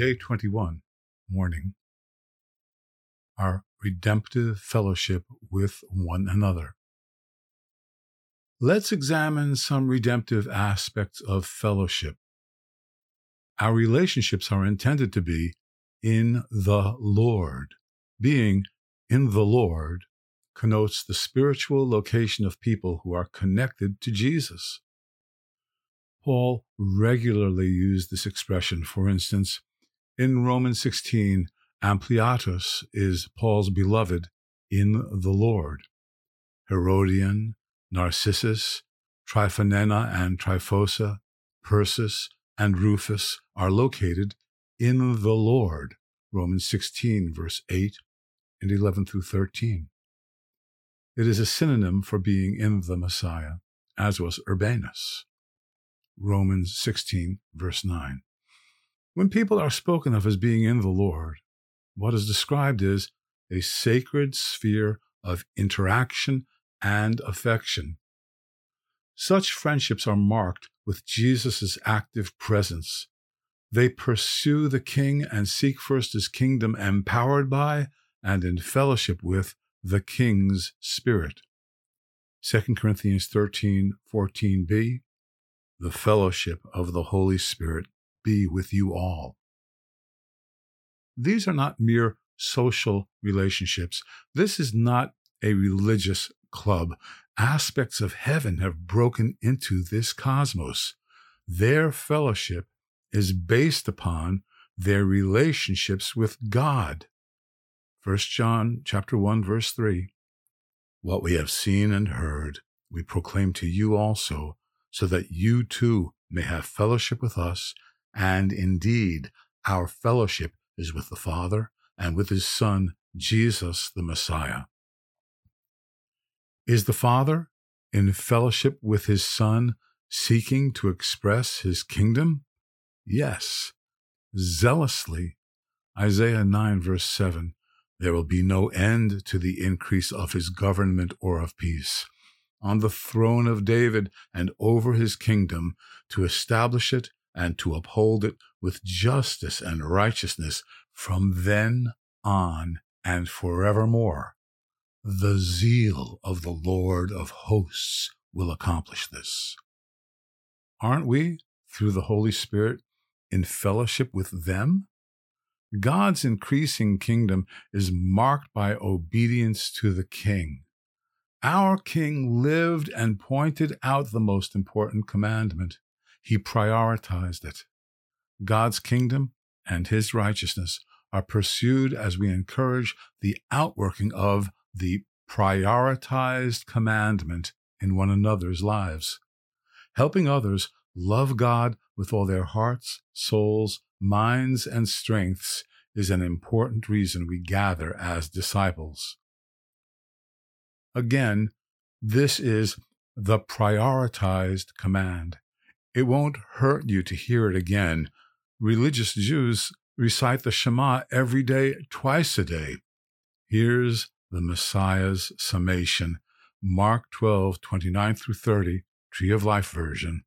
Day 21, Morning. Our redemptive fellowship with one another. Let's examine some redemptive aspects of fellowship. Our relationships are intended to be in the Lord. Being in the Lord connotes the spiritual location of people who are connected to Jesus. Paul regularly used this expression. For instance, in Romans 16, Ampliatus is Paul's beloved in the Lord. Herodion, Narcissus, Tryphena and Tryphosa, Persis, and Rufus are located in the Lord. Romans 16, verse 8 and 11 through 13. It is a synonym for being in the Messiah, as was Urbanus. Romans 16, verse 9. When people are spoken of as being in the Lord, what is described is a sacred sphere of interaction and affection. Such friendships are marked with Jesus' active presence. They pursue the King and seek first his kingdom, empowered by and in fellowship with the King's Spirit. 2 Corinthians 13 14b the fellowship of the Holy Spirit be with you all. These are not mere social relationships. This is not a religious club. Aspects of heaven have broken into this cosmos. Their fellowship is based upon their relationships with God. 1 John chapter 1 verse 3 What we have seen and heard we proclaim to you also so that you too may have fellowship with us. And indeed, our fellowship is with the Father and with his Son, Jesus the Messiah. Is the Father in fellowship with his Son, seeking to express his kingdom? Yes, zealously. Isaiah 9, verse 7 There will be no end to the increase of his government or of peace on the throne of David and over his kingdom to establish it and to uphold it with justice and righteousness from then on and forevermore. The zeal of the Lord of hosts will accomplish this. Aren't we, through the Holy Spirit, in fellowship with them? God's increasing kingdom is marked by obedience to the King. Our King lived and pointed out the most important commandment. He prioritized it. God's kingdom and his righteousness are pursued as we encourage the outworking of the prioritized commandment in one another's lives. Helping others love God with all their hearts, souls, minds, and strengths is an important reason we gather as disciples. Again, this is the prioritized command. It won't hurt you to hear it again. Religious Jews recite the Shema every day, twice a day. Here's the Messiah's summation Mark 12, 29 through 30, Tree of Life version.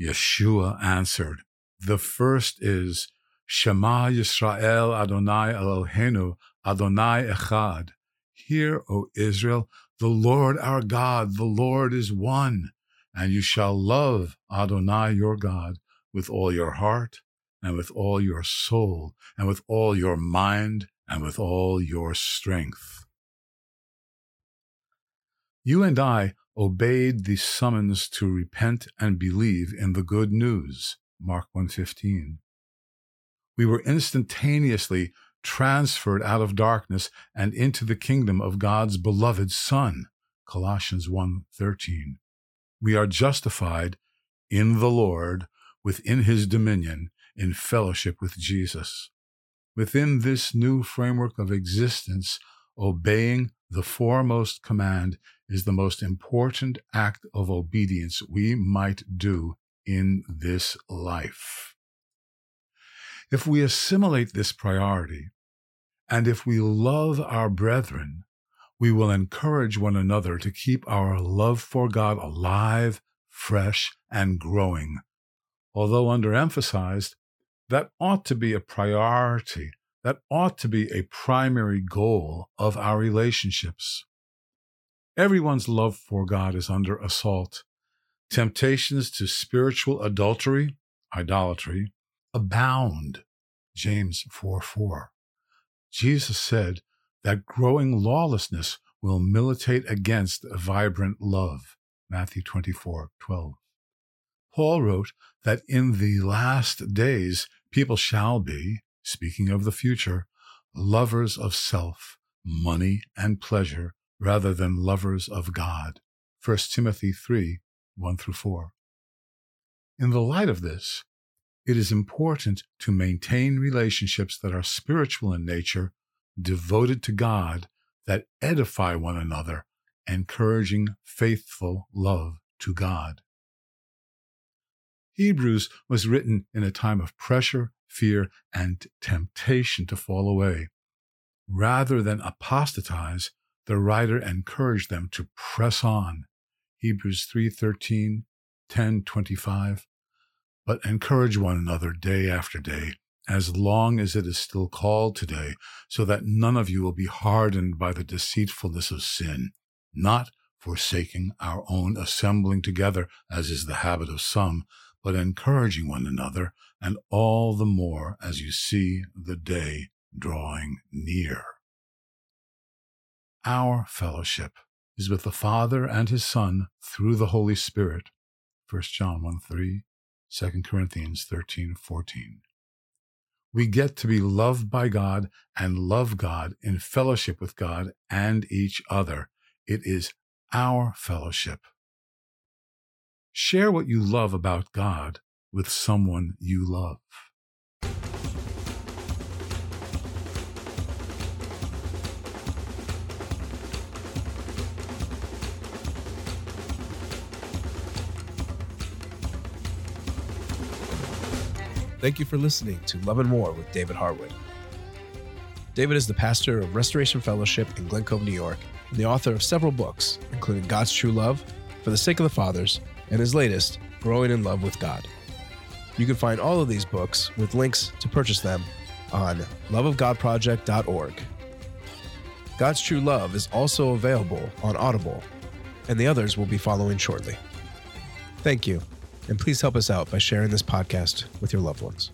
Yeshua answered, The first is Shema Yisrael Adonai Eloheinu Adonai Echad. Hear, O Israel, the Lord our God, the Lord is one, and you shall love Adonai your God with all your heart, and with all your soul, and with all your mind, and with all your strength. You and I obeyed the summons to repent and believe in the good news, Mark 1:15. We were instantaneously transferred out of darkness and into the kingdom of God's beloved Son. Colossians 1:13. We are justified in the Lord within his dominion in fellowship with Jesus. Within this new framework of existence, obeying the foremost command is the most important act of obedience we might do in this life. If we assimilate this priority, and if we love our brethren, we will encourage one another to keep our love for God alive, fresh, and growing. Although underemphasized, That ought to be a priority. That ought to be a primary goal of our relationships. Everyone's love for God is under assault. Temptations to spiritual adultery, idolatry, abound. James 4 4. Jesus said that growing lawlessness will militate against vibrant love. Matthew 24 12. Paul wrote that in the last days people shall be, speaking of the future, lovers of self, money, and pleasure rather than lovers of God. 1 Timothy 3 1 through 4. In the light of this, it is important to maintain relationships that are spiritual in nature, devoted to God, that edify one another, encouraging faithful love to God. Hebrews was written in a time of pressure, fear, and temptation to fall away. Rather than apostatize, the writer encouraged them to press on. Hebrews 3:13, 10:25. But encourage one another day after day, as long as it is still called today, so that none of you will be hardened by the deceitfulness of sin, not forsaking our own assembling together, as is the habit of some, but encouraging one another, and all the more as you see the day drawing near. Our fellowship is with the Father and His Son through the Holy Spirit. 1 John 1 3, 2 Corinthians 13 14. We get to be loved by God and love God in fellowship with God and each other. It is our fellowship. Share what you love about God with someone you love. Thank you for listening to Love and More with David Harwood. David is the pastor of Restoration Fellowship in Glen Cove, New York, and the author of several books, including God's True Love, For the Sake of the Fathers, and his latest, Growing in Love with God. You can find all of these books with links to purchase them on loveofgodproject.org. God's True Love is also available on Audible, and the others will be following shortly. Thank you, and please help us out by sharing this podcast with your loved ones.